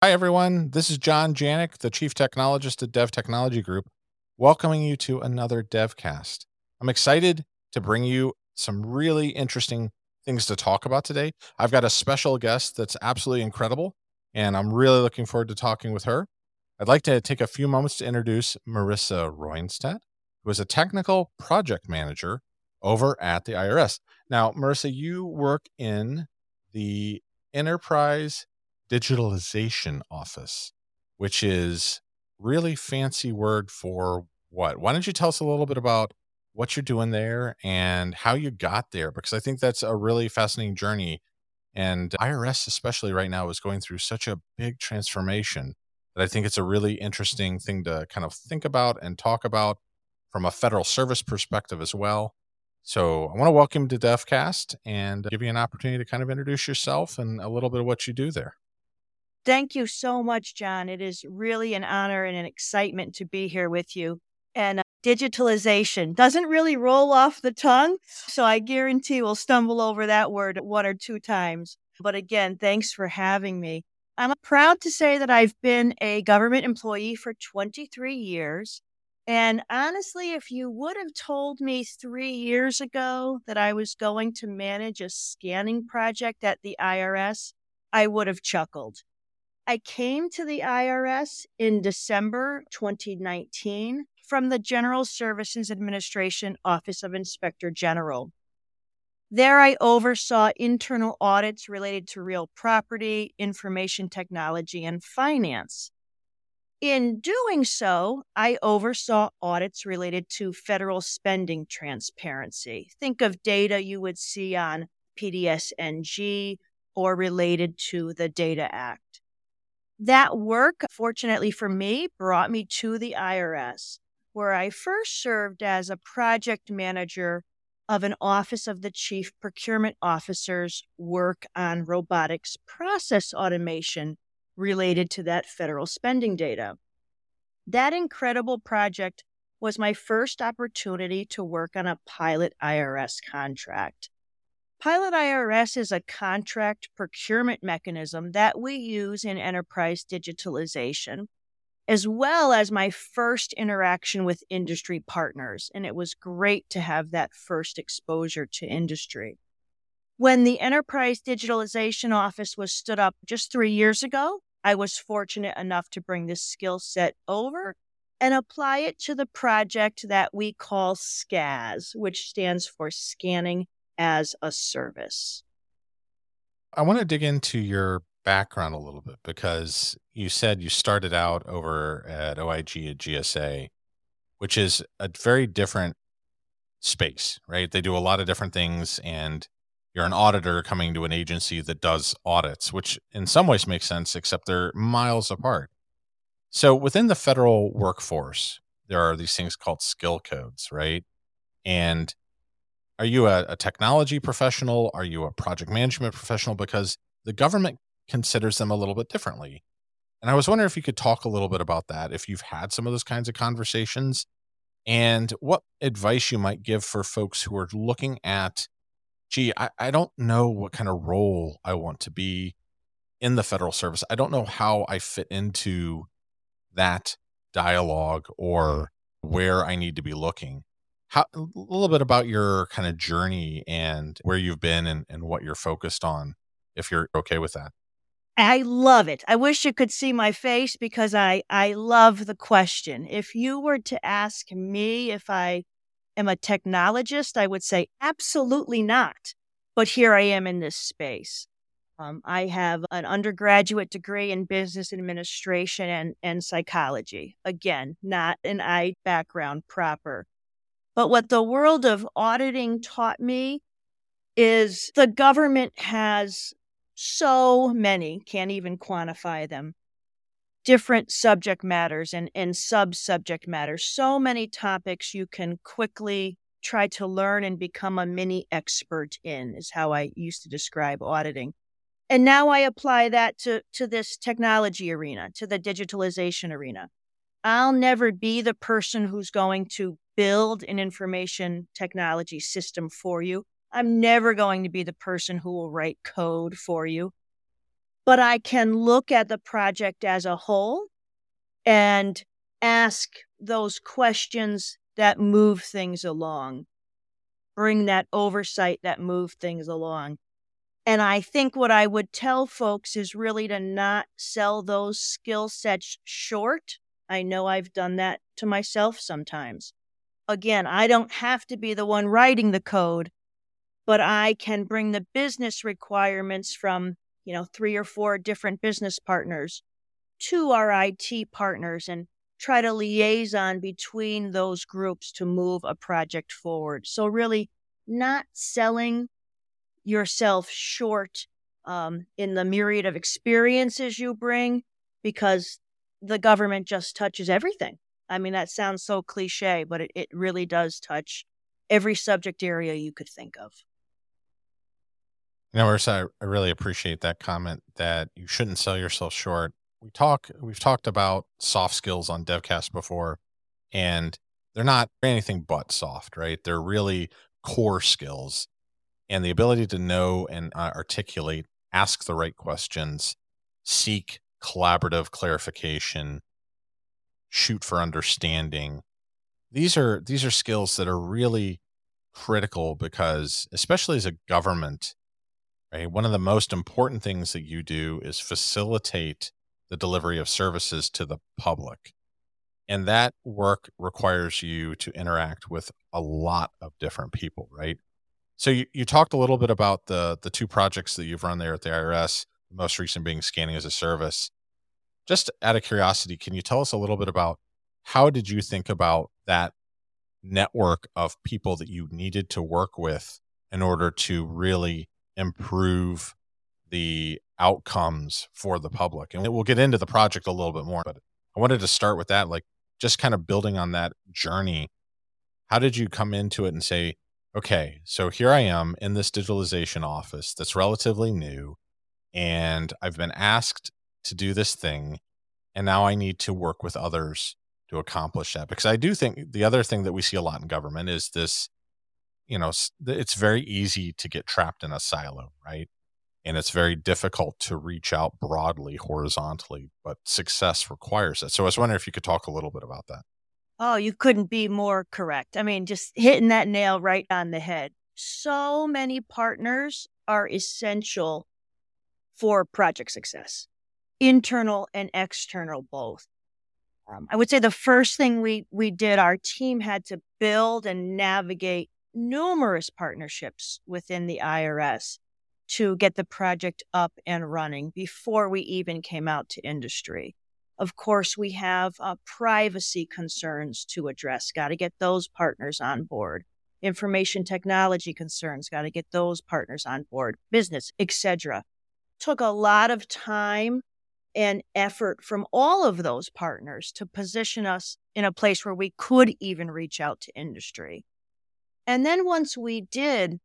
Hi, everyone. This is John Janek, the Chief Technologist at Dev Technology Group, welcoming you to another DevCast. I'm excited to bring you some really interesting things to talk about today. I've got a special guest that's absolutely incredible, and I'm really looking forward to talking with her. I'd like to take a few moments to introduce Marisa Roinestad, who is a technical project manager over at the IRS. Now, Marisa, you work in the enterprise digitalization office, which is really fancy word for what? Why don't you tell us a little bit about what you're doing there and how you got there? Because I think that's a really fascinating journey. And IRS, especially right now, is going through such a big transformation that I think it's a really interesting thing to kind of think about and talk about from a federal service perspective as well. So I want to welcome you to DevCast and give you an opportunity to kind of introduce yourself and a little bit of what you do there. Thank you so much, John. It is really an honor and an excitement to be here with you. And uh, digitalization doesn't really roll off the tongue. So I guarantee we'll stumble over that word one or two times. But again, thanks for having me. I'm proud to say that I've been a government employee for 23 years. And honestly, if you would have told me three years ago that I was going to manage a scanning project at the IRS, I would have chuckled. I came to the IRS in December 2019 from the General Services Administration Office of Inspector General. There, I oversaw internal audits related to real property, information technology, and finance. In doing so, I oversaw audits related to federal spending transparency. Think of data you would see on PDS-NG or related to the Data Act. That work, fortunately for me, brought me to the IRS, where I first served as a project manager of an Office of the Chief Procurement Officer's work on robotics process automation related to that federal spending data. That incredible project was my first opportunity to work on a pilot IRS contract. Pilot IRS is a contract procurement mechanism that we use in enterprise digitalization, as well as my first interaction with industry partners. And it was great to have that first exposure to industry. When the Enterprise Digitalization Office was stood up just three years ago, I was fortunate enough to bring this skill set over and apply it to the project that we call SCAS, which stands for Scanning as a service. I want to dig into your background a little bit because you said you started out over at OIG at GSA, which is a very different space, right? They do a lot of different things and you're an auditor coming to an agency that does audits, which in some ways makes sense, except they're miles apart. So within the federal workforce, there are these things called skill codes, right? And are you a, a technology professional? Are you a project management professional? Because the government considers them a little bit differently. And I was wondering if you could talk a little bit about that, if you've had some of those kinds of conversations, and what advice you might give for folks who are looking at, gee, I, I don't know what kind of role I want to be in the federal service. I don't know how I fit into that dialogue or where I need to be looking how a little bit about your kind of journey and where you've been and, and what you're focused on if you're okay with that. I love it. I wish you could see my face because i i love the question. If you were to ask me if i am a technologist i would say absolutely not. But here i am in this space. Um, I have an undergraduate degree in business administration and, and psychology. Again, not an I background proper. But what the world of auditing taught me is the government has so many, can't even quantify them, different subject matters and, and sub subject matters. So many topics you can quickly try to learn and become a mini expert in, is how I used to describe auditing. And now I apply that to, to this technology arena, to the digitalization arena. I'll never be the person who's going to build an information technology system for you. I'm never going to be the person who will write code for you. but I can look at the project as a whole and ask those questions that move things along, bring that oversight that move things along. And I think what I would tell folks is really to not sell those skill sets short. I know I've done that to myself sometimes. Again, I don't have to be the one writing the code, but I can bring the business requirements from, you know, three or four different business partners to our IT partners and try to liaison between those groups to move a project forward. So really not selling yourself short um, in the myriad of experiences you bring because the government just touches everything. I mean, that sounds so cliche, but it, it really does touch every subject area you could think of. You know, I, I really appreciate that comment that you shouldn't sell yourself short. We talk, we've talked about soft skills on DevCast before, and they're not anything but soft, right? They're really core skills and the ability to know and uh, articulate, ask the right questions, seek collaborative clarification, shoot for understanding. These are these are skills that are really critical because especially as a government, right? One of the most important things that you do is facilitate the delivery of services to the public. And that work requires you to interact with a lot of different people, right? So you, you talked a little bit about the the two projects that you've run there at the IRS, the most recent being scanning as a service. Just out of curiosity, can you tell us a little bit about how did you think about that network of people that you needed to work with in order to really improve the outcomes for the public? And we'll get into the project a little bit more, but I wanted to start with that, like just kind of building on that journey. How did you come into it and say, okay, so here I am in this digitalization office that's relatively new, and I've been asked to do this thing, and now I need to work with others to accomplish that. Because I do think the other thing that we see a lot in government is this, you know, it's very easy to get trapped in a silo, right? And it's very difficult to reach out broadly, horizontally, but success requires it. So I was wondering if you could talk a little bit about that. Oh, you couldn't be more correct. I mean, just hitting that nail right on the head. So many partners are essential for project success, internal and external both. Um, I would say the first thing we we did, our team had to build and navigate numerous partnerships within the IRS to get the project up and running before we even came out to industry. Of course, we have uh, privacy concerns to address. Got to get those partners on board. Information technology concerns. Got to get those partners on board. Business, etc. Took a lot of time and effort from all of those partners to position us in a place where we could even reach out to industry. And then once we did,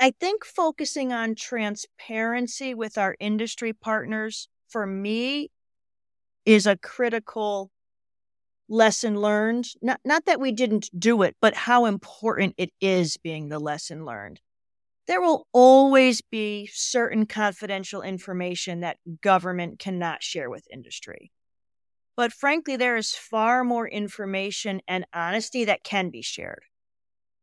I think focusing on transparency with our industry partners for me is a critical lesson learned. Not, not that we didn't do it, but how important it is being the lesson learned. There will always be certain confidential information that government cannot share with industry. But frankly, there is far more information and honesty that can be shared.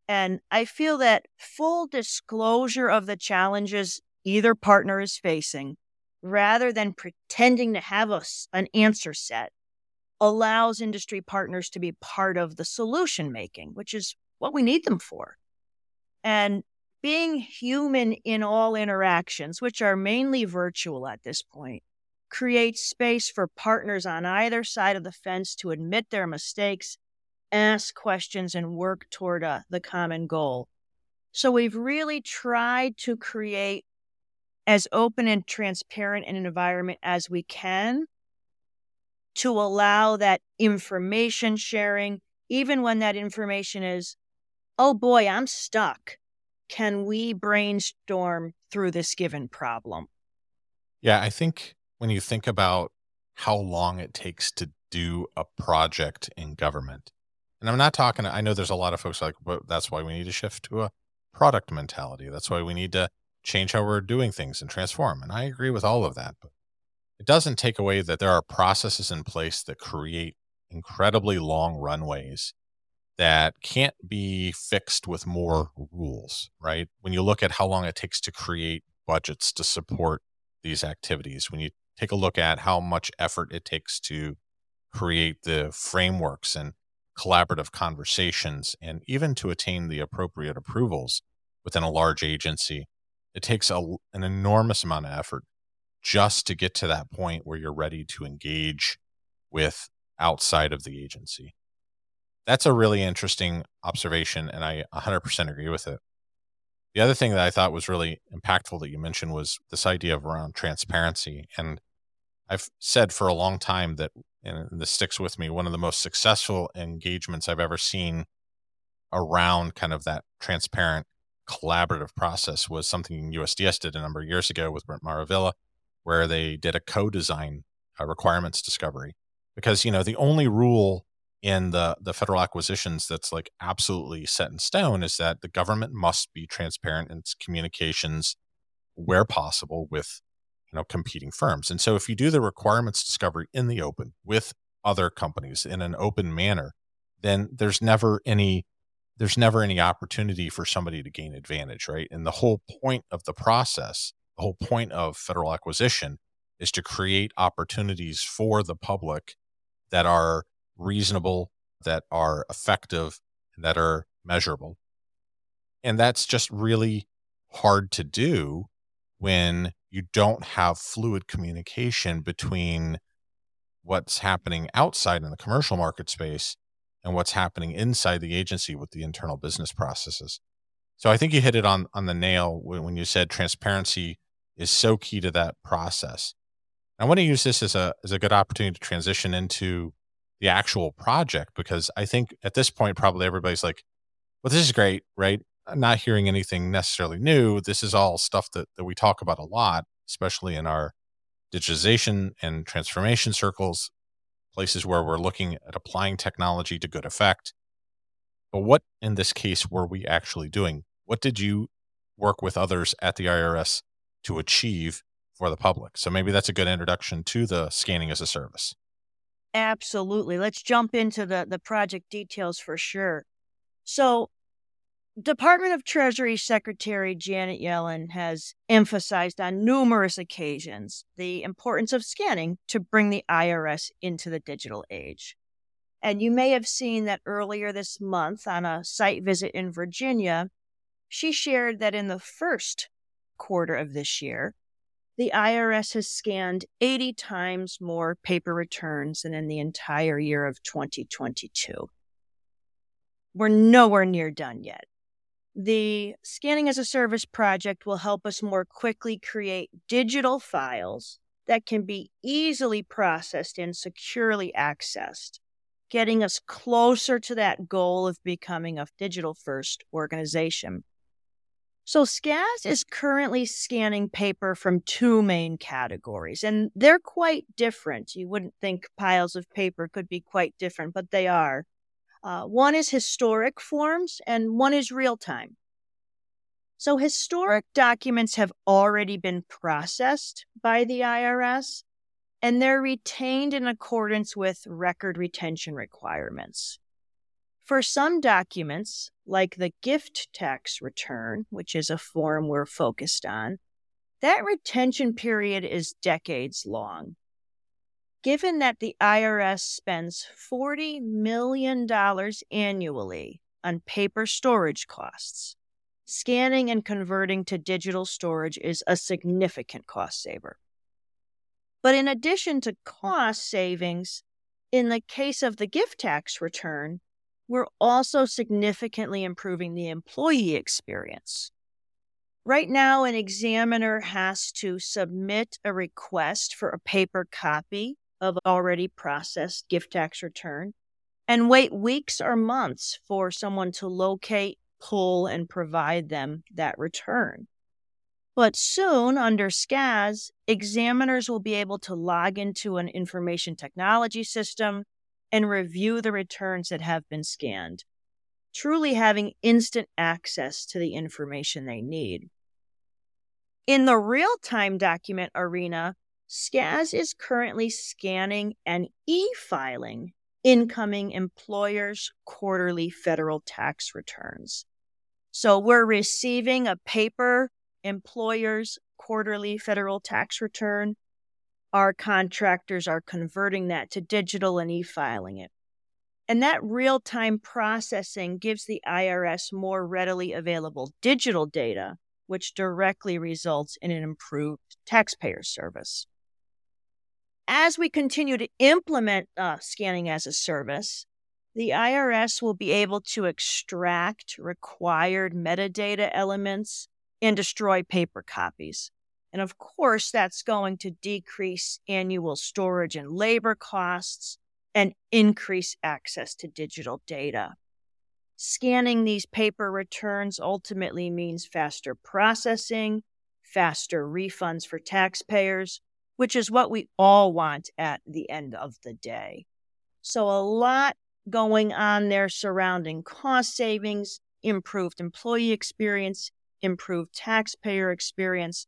And I feel that full disclosure of the challenges either partner is facing rather than pretending to have a, an answer set, allows industry partners to be part of the solution making, which is what we need them for. And being human in all interactions, which are mainly virtual at this point, creates space for partners on either side of the fence to admit their mistakes, ask questions, and work toward uh, the common goal. So we've really tried to create as open and transparent an environment as we can to allow that information sharing, even when that information is, oh boy, I'm stuck. Can we brainstorm through this given problem? Yeah, I think when you think about how long it takes to do a project in government, and I'm not talking, I know there's a lot of folks like, that's why we need to shift to a product mentality. That's why we need to change how we're doing things and transform. And I agree with all of that. But it doesn't take away that there are processes in place that create incredibly long runways that can't be fixed with more rules, right? When you look at how long it takes to create budgets to support these activities, when you take a look at how much effort it takes to create the frameworks and collaborative conversations, and even to attain the appropriate approvals within a large agency, it takes a, an enormous amount of effort just to get to that point where you're ready to engage with outside of the agency. That's a really interesting observation, and I 100% agree with it. The other thing that I thought was really impactful that you mentioned was this idea of around transparency. And I've said for a long time that, and this sticks with me, one of the most successful engagements I've ever seen around kind of that transparent collaborative process was something USDS did a number of years ago with Brent Maravilla, where they did a co-design uh, requirements discovery. Because you know the only rule in the the federal acquisitions that's like absolutely set in stone is that the government must be transparent in its communications where possible with you know competing firms. And so if you do the requirements discovery in the open with other companies in an open manner then there's never any there's never any opportunity for somebody to gain advantage right? And the whole point of the process the whole point of federal acquisition is to create opportunities for the public that are reasonable, that are effective, and that are measurable. And that's just really hard to do when you don't have fluid communication between what's happening outside in the commercial market space and what's happening inside the agency with the internal business processes. So I think you hit it on on the nail when, you said transparency is so key to that process. I want to use this as a as a good opportunity to transition into the actual project because I think at this point probably everybody's like, well, this is great, right? I'm not hearing anything necessarily new. This is all stuff that, that we talk about a lot, especially in our digitization and transformation circles, places where we're looking at applying technology to good effect. But what in this case were we actually doing? What did you work with others at the IRS to achieve for the public? So maybe that's a good introduction to the scanning as a service. Absolutely. Let's jump into the, the project details for sure. So, Department of Treasury Secretary Janet Yellen has emphasized on numerous occasions the importance of scanning to bring the IRS into the digital age. And you may have seen that earlier this month on a site visit in Virginia, she shared that in the first quarter of this year, the IRS has scanned 80 times more paper returns than in the entire year of 2022. We're nowhere near done yet. The Scanning as a Service project will help us more quickly create digital files that can be easily processed and securely accessed, getting us closer to that goal of becoming a digital first organization. So SCAS is currently scanning paper from two main categories, and they're quite different. You wouldn't think piles of paper could be quite different, but they are. Uh, one is historic forms, and one is real time. So, historic documents have already been processed by the IRS, and they're retained in accordance with record retention requirements. For some documents, like the gift tax return, which is a form we're focused on, that retention period is decades long. Given that the IRS spends $40 million annually on paper storage costs, scanning and converting to digital storage is a significant cost saver. But in addition to cost savings, in the case of the gift tax return, we're also significantly improving the employee experience. Right now, an examiner has to submit a request for a paper copy of already processed gift tax return and wait weeks or months for someone to locate, pull, and provide them that return. But soon, under SCAS, examiners will be able to log into an information technology system and review the returns that have been scanned, truly having instant access to the information they need. In the real time document arena, SCAS is currently scanning and e filing incoming employers' quarterly federal tax returns. So we're receiving a paper employer's quarterly federal tax return. Our contractors are converting that to digital and e filing it. And that real time processing gives the IRS more readily available digital data, which directly results in an improved taxpayer service as we continue to implement uh, scanning as a service, the IRS will be able to extract required metadata elements and destroy paper copies. And of course, that's going to decrease annual storage and labor costs and increase access to digital data. Scanning these paper returns ultimately means faster processing, faster refunds for taxpayers, which is what we all want at the end of the day. So, a lot going on there surrounding cost savings, improved employee experience, improved taxpayer experience,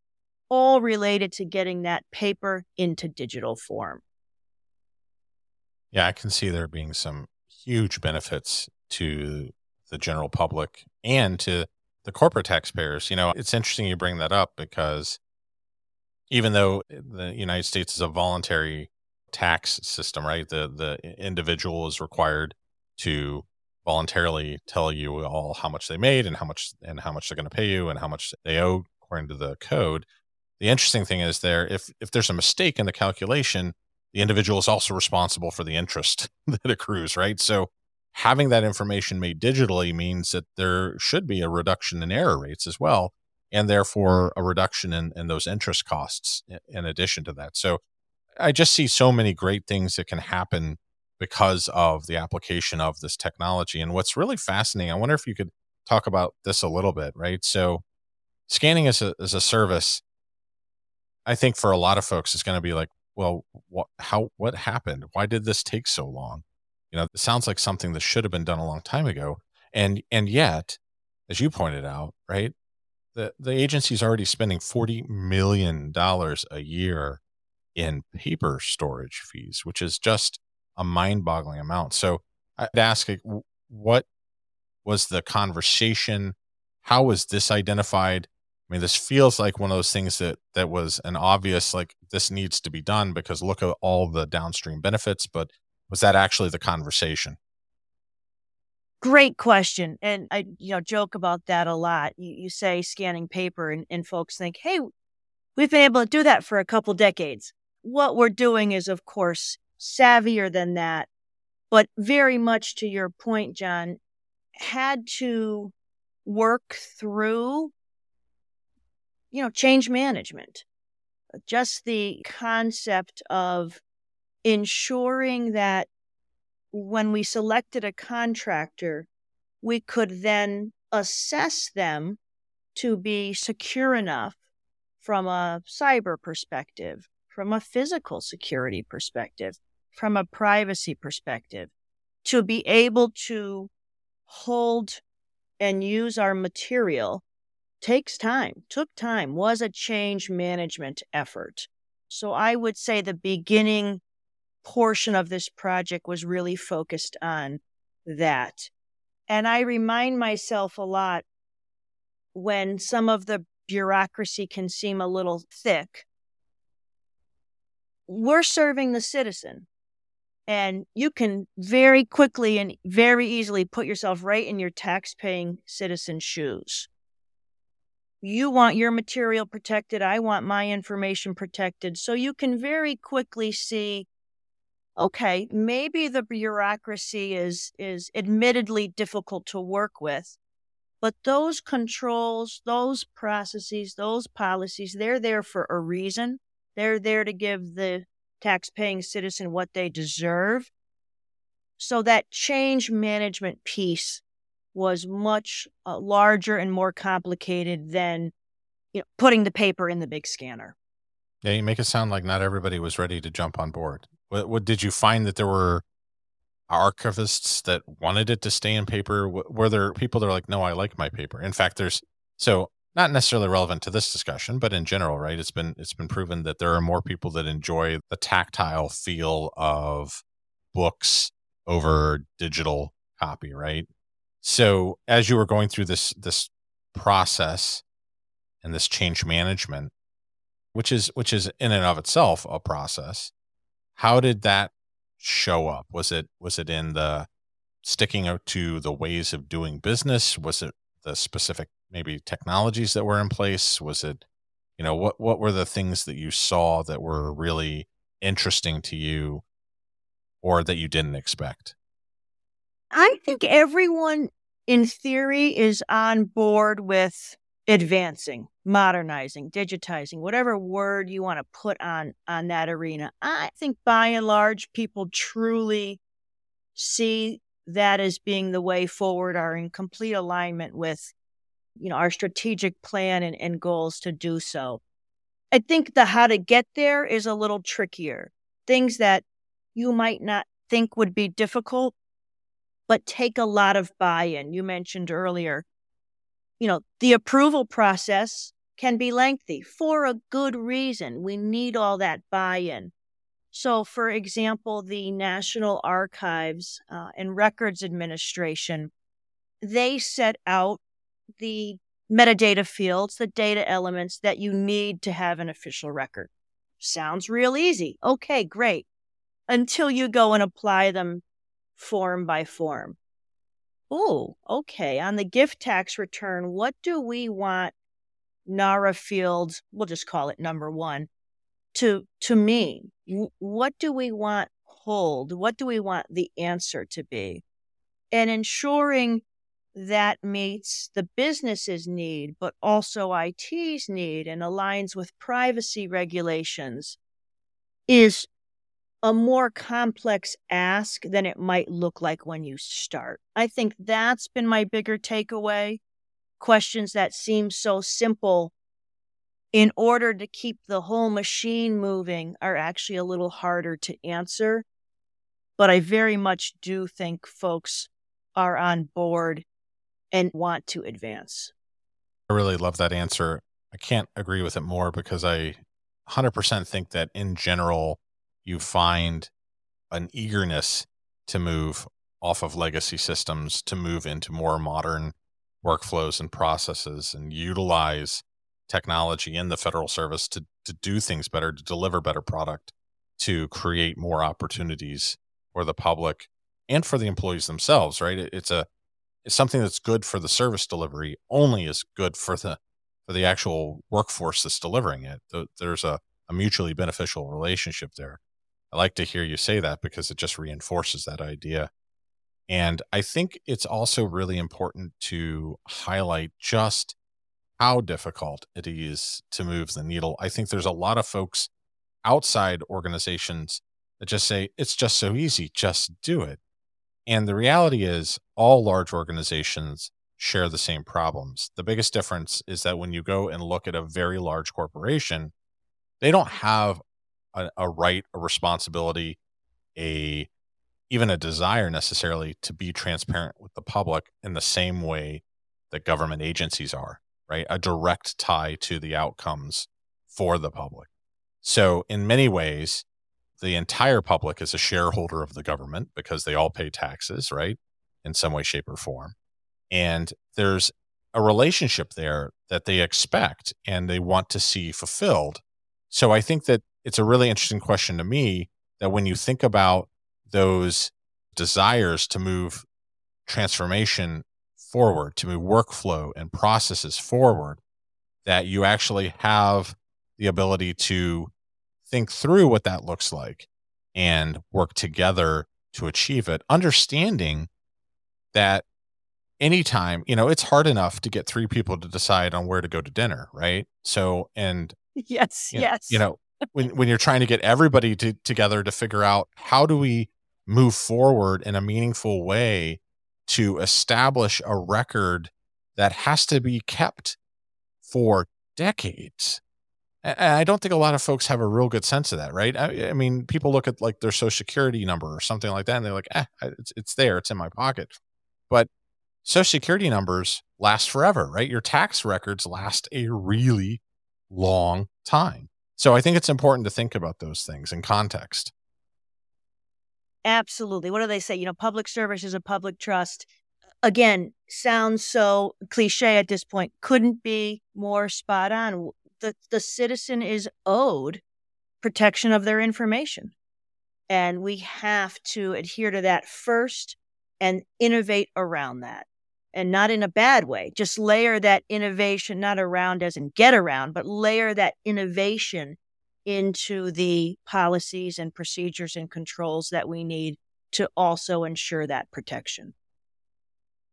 all related to getting that paper into digital form. Yeah, I can see there being some huge benefits to the general public and to the corporate taxpayers. You know, it's interesting you bring that up because even though the United States is a voluntary tax system, right? The the individual is required to voluntarily tell you all how much they made and how much and how much they're going to pay you and how much they owe according to the code. The interesting thing is there if if there's a mistake in the calculation, the individual is also responsible for the interest that accrues, right? So having that information made digitally means that there should be a reduction in error rates as well and therefore a reduction in, in those interest costs in addition to that. So I just see so many great things that can happen because of the application of this technology. And what's really fascinating, I wonder if you could talk about this a little bit, right? So scanning as a, as a service, I think for a lot of folks, it's going to be like, well, what, how, what happened? Why did this take so long? You know, it sounds like something that should have been done a long time ago. And, and yet, as you pointed out, right, the the agency's already spending forty million dollars a year in paper storage fees, which is just a mind-boggling amount. So I'd ask, what was the conversation? How was this identified? I mean, this feels like one of those things that that was an obvious like this needs to be done because look at all the downstream benefits. But was that actually the conversation? Great question. And I, you know, joke about that a lot. You, you say scanning paper and, and folks think, hey, we've been able to do that for a couple decades. What we're doing is, of course, savvier than that. But very much to your point, John, had to work through, you know, change management. Just the concept of ensuring that when we selected a contractor, we could then assess them to be secure enough from a cyber perspective, from a physical security perspective, from a privacy perspective, to be able to hold and use our material takes time, took time, was a change management effort. So I would say the beginning portion of this project was really focused on that. And I remind myself a lot when some of the bureaucracy can seem a little thick. We're serving the citizen. And you can very quickly and very easily put yourself right in your tax paying citizen's shoes. You want your material protected. I want my information protected. So you can very quickly see okay, maybe the bureaucracy is is admittedly difficult to work with, but those controls, those processes, those policies, they're there for a reason. They're there to give the tax-paying citizen what they deserve. So that change management piece was much uh, larger and more complicated than you know, putting the paper in the big scanner. Yeah, you make it sound like not everybody was ready to jump on board. What, what did you find that there were archivists that wanted it to stay in paper? Were there people that are like, no, I like my paper? In fact, there's so not necessarily relevant to this discussion, but in general, right? It's been it's been proven that there are more people that enjoy the tactile feel of books over digital copy, right? So as you were going through this this process and this change management, which is which is in and of itself a process, how did that show up? Was it was it in the sticking to the ways of doing business? Was it the specific maybe technologies that were in place? Was it, you know, what what were the things that you saw that were really interesting to you or that you didn't expect? I think everyone in theory is on board with advancing, modernizing, digitizing, whatever word you want to put on on that arena. I think by and large people truly see that as being the way forward are in complete alignment with you know our strategic plan and, and goals to do so i think the how to get there is a little trickier things that you might not think would be difficult but take a lot of buy-in you mentioned earlier you know the approval process can be lengthy for a good reason we need all that buy-in so, for example, the National Archives uh, and Records Administration, they set out the metadata fields, the data elements that you need to have an official record. Sounds real easy. Okay, great. Until you go and apply them form by form. Oh, okay. On the gift tax return, what do we want NARA fields, we'll just call it number one, to to mean? What do we want hold? What do we want the answer to be? And ensuring that meets the business's need, but also IT's need and aligns with privacy regulations is a more complex ask than it might look like when you start. I think that's been my bigger takeaway. Questions that seem so simple in order to keep the whole machine moving are actually a little harder to answer. But I very much do think folks are on board and want to advance. I really love that answer. I can't agree with it more because I 100% think that in general, you find an eagerness to move off of legacy systems to move into more modern workflows and processes and utilize technology in the federal service to to do things better, to deliver better product, to create more opportunities for the public and for the employees themselves. Right? It, it's a it's something that's good for the service delivery. Only is good for the for the actual workforce that's delivering it. There's a, a mutually beneficial relationship there. I like to hear you say that because it just reinforces that idea. And I think it's also really important to highlight just how difficult it is to move the needle. I think there's a lot of folks outside organizations that just say, it's just so easy, just do it. And the reality is, all large organizations share the same problems. The biggest difference is that when you go and look at a very large corporation, they don't have a, a right, a responsibility, a even a desire necessarily to be transparent with the public in the same way that government agencies are right? A direct tie to the outcomes for the public. So, in many ways, the entire public is a shareholder of the government because they all pay taxes, right? In some way, shape, or form. And there's a relationship there that they expect and they want to see fulfilled. So, I think that it's a really interesting question to me that when you think about those desires to move transformation forward, to move workflow and processes forward, that you actually have the ability to think through what that looks like and work together to achieve it, understanding that anytime, you know, it's hard enough to get three people to decide on where to go to dinner, right? So, and yes, you know, yes. You know, when, when you're trying to get everybody to, together to figure out how do we move forward in a meaningful way to establish a record that has to be kept for decades. And I don't think a lot of folks have a real good sense of that, right? I, I, mean, people look at like their social security number or something like that, and they're like, "eh, it's it's there, it's in my pocket." But Social security numbers last forever, right? Your tax records last a really long time. So I think it's important to think about those things in context. Absolutely. What do they say? You know, public service is a public trust. Again, sounds so cliche at this point. Couldn't be more spot on. The the citizen is owed protection of their information. And we have to adhere to that first and innovate around that. And not in a bad way, just layer that innovation, not around as in get around, but layer that innovation into the policies and procedures and controls that we need to also ensure that protection.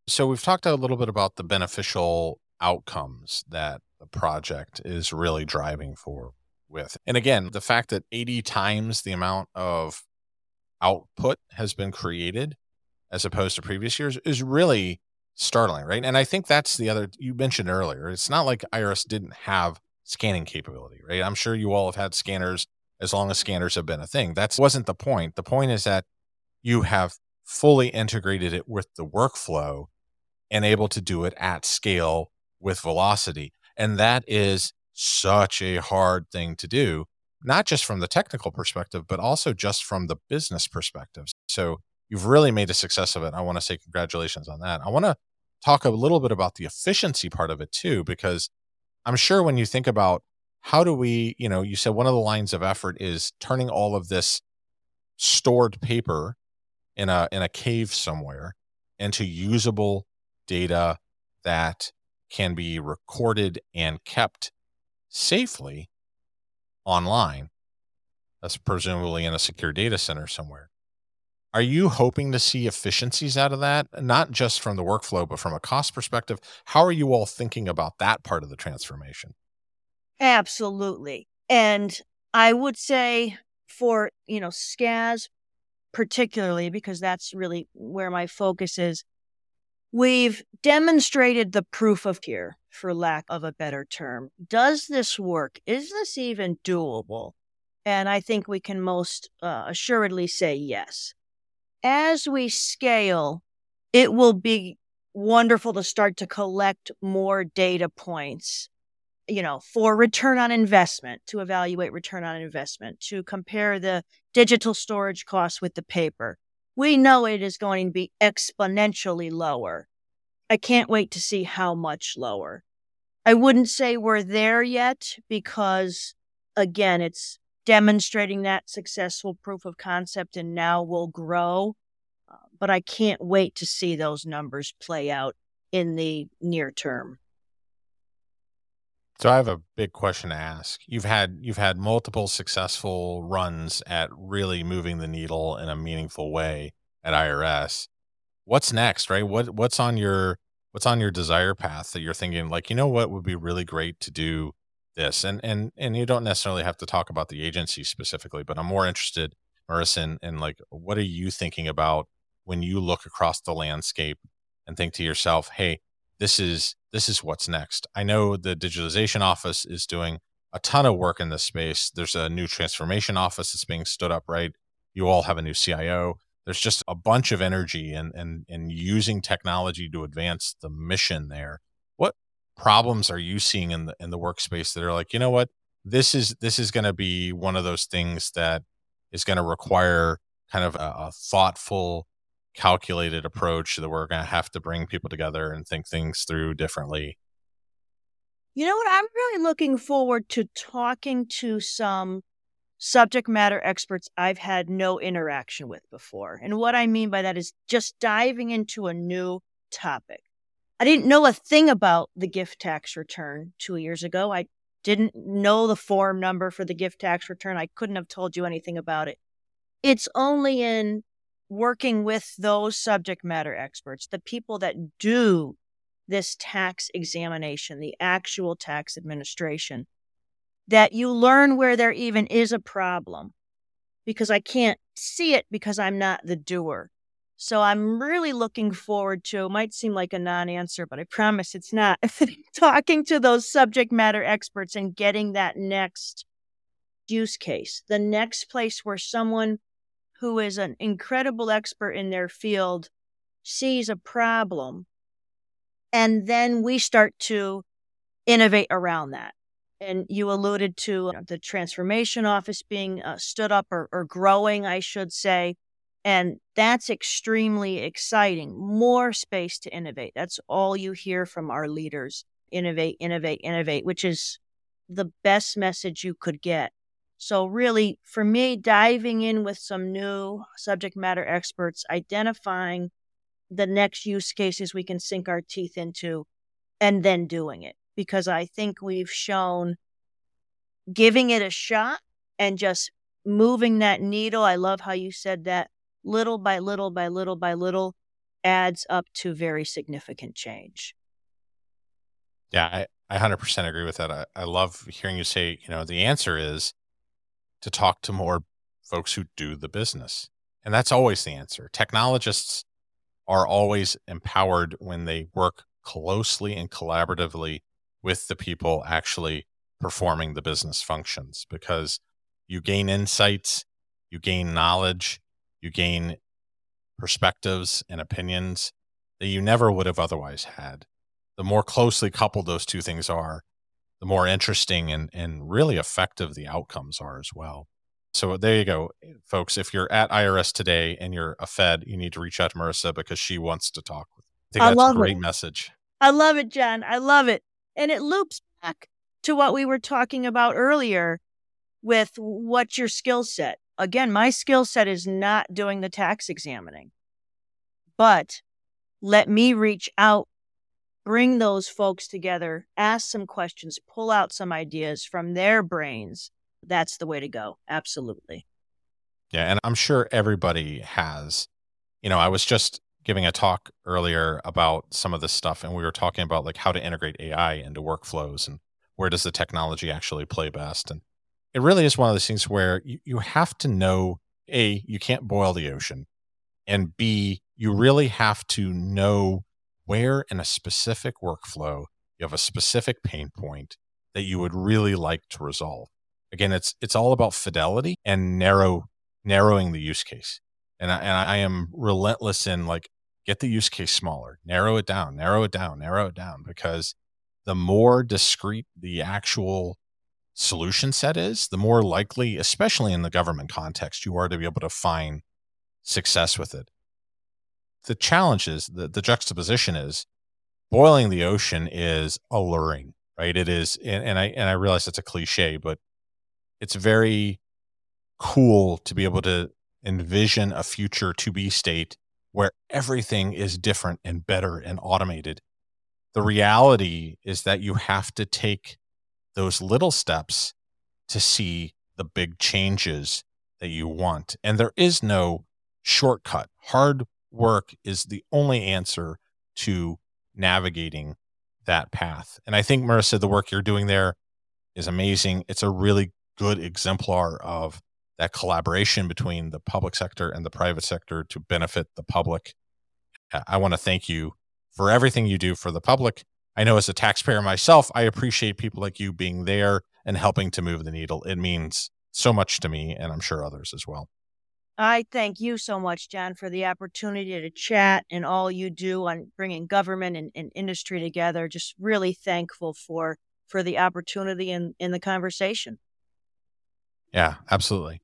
So, we've talked a little bit about the beneficial outcomes that the project is really driving for with. And again, the fact that 80 times the amount of output has been created as opposed to previous years is really startling, right? And I think that's the other you mentioned earlier. It's not like IRS didn't have scanning capability, right? I'm sure you all have had scanners as long as scanners have been a thing. That wasn't the point. The point is that you have fully integrated it with the workflow and able to do it at scale with velocity. And that is such a hard thing to do, not just from the technical perspective, but also just from the business perspective. So you've really made a success of it. I want to say congratulations on that. I want to talk a little bit about the efficiency part of it too, because I'm sure when you think about how do we, you know, you said one of the lines of effort is turning all of this stored paper in a in a cave somewhere into usable data that can be recorded and kept safely online. That's presumably in a secure data center somewhere. Are you hoping to see efficiencies out of that? Not just from the workflow, but from a cost perspective. How are you all thinking about that part of the transformation? Absolutely. And I would say for, you know, SCAS particularly, because that's really where my focus is, we've demonstrated the proof of here for lack of a better term. Does this work? Is this even doable? And I think we can most uh, assuredly say yes. As we scale, it will be wonderful to start to collect more data points, you know, for return on investment, to evaluate return on investment, to compare the digital storage costs with the paper. We know it is going to be exponentially lower. I can't wait to see how much lower. I wouldn't say we're there yet because, again, it's demonstrating that successful proof of concept and now will grow. Uh, but I can't wait to see those numbers play out in the near term. So I have a big question to ask. You've had you've had multiple successful runs at really moving the needle in a meaningful way at IRS. What's next, right? What what's on your what's on your desire path that you're thinking like you know what would be really great to do this and and and you don't necessarily have to talk about the agency specifically but i'm more interested marisa in, in like what are you thinking about when you look across the landscape and think to yourself hey this is this is what's next. I know the digitalization office is doing a ton of work in this space. There's a new transformation office that's being stood up right? You all have a new cio there's just a bunch of energy and and and using technology to advance the mission there problems are you seeing in the in the workspace that are like you know what this is this is going to be one of those things that is going to require kind of a, a thoughtful calculated approach that we're going to have to bring people together and think things through differently you know what i'm really looking forward to talking to some subject matter experts I've had no interaction with before. And what I mean by that is just diving into a new topic. I didn't know a thing about the gift tax return two years ago. I didn't know the form number for the gift tax return. I couldn't have told you anything about it. It's only in working with those subject matter experts, the people that do this tax examination, the actual tax administration, that you learn where there even is a problem because I can't see it because I'm not the doer. So I'm really looking forward to, it. might seem like a non answer, but I promise it's not, talking to those subject matter experts and getting that next use case, the next place where someone who is an incredible expert in their field sees a problem And then we start to innovate around that. And you alluded to the transformation office being uh, stood up or, or growing, I should say. And that's extremely exciting. More space to innovate. That's all you hear from our leaders innovate, innovate, innovate, which is the best message you could get. So, really, for me, diving in with some new subject matter experts, identifying the next use cases we can sink our teeth into, and then doing it. Because I think we've shown giving it a shot and just moving that needle. I love how you said that little by little by little by little adds up to very significant change. Yeah, I, I 100% agree with that. I, I love hearing you say, you know, the answer is to talk to more folks who do the business. And that's always the answer. Technologists are always empowered when they work closely and collaboratively with the people actually performing the business functions because you gain insights, you gain knowledge, you gain perspectives and opinions that you never would have otherwise had. The more closely coupled those two things are, the more interesting and, and really effective the outcomes are as well. So there you go, folks. If you're at IRS today and you're a Fed, you need to reach out to Marisa because she wants to talk. I think I that's a great it. message. I love it, John. I love it. And it loops back to what we were talking about earlier with what's your skill set. Again, my skill set is not doing the tax examining, but let me reach out, bring those folks together, ask some questions, pull out some ideas from their brains. That's the way to go. Absolutely. Yeah. And I'm sure everybody has. You know, I was just giving a talk earlier about some of this stuff, and we were talking about like how to integrate AI into workflows and where does the technology actually play best? And it really is one of those things where you, you have to know A, you can't boil the ocean, and B, you mm-hmm. really have to know where in a specific workflow you have a specific pain point that you would really like to resolve. Again, it's it's all about fidelity and narrow narrowing the use case. And I, and I am relentless in like get the use case smaller, narrow it down, narrow it down, narrow it down because the more discrete the actual solution set is, the more likely, especially in the government context, you are to be able to find success with it. The challenge is the, the juxtaposition is boiling the ocean is alluring, right? It is, and, and I and I realize it's a cliche, but it's very cool to be able to envision a future to be state where everything is different and better and automated the reality is that you have to take those little steps to see the big changes that you want. And there is no shortcut. Hard work is the only answer to navigating that path. And I think, Marisa, the work you're doing there is amazing. It's a really good exemplar of that collaboration between the public sector and the private sector to benefit the public. I want to thank you for everything you do for the public. I know as a taxpayer myself, I appreciate people like you being there and helping to move the needle. It means so much to me, and I'm sure others as well. I thank you so much, John, for the opportunity to chat and all you do on bringing government and, and industry together. Just really thankful for for the opportunity and in, in the conversation. Yeah, absolutely.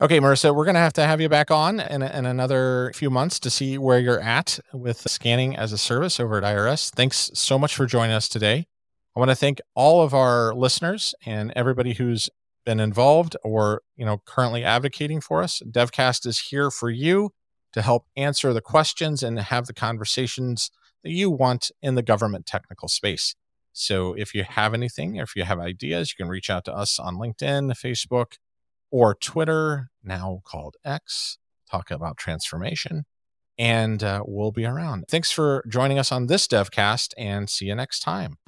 Okay, Marisa, we're going to have to have you back on in, in, another few months to see where you're at with scanning as a service over at IRS. Thanks so much for joining us today. I want to thank all of our listeners and everybody who's been involved or, you know, currently advocating for us. DevCast is here for you to help answer the questions and have the conversations that you want in the government technical space. So if you have anything, if you have ideas, you can reach out to us on LinkedIn, Facebook, or Twitter, now called X, talk about transformation. And uh, we'll be around. Thanks for joining us on this DevCast and see you next time.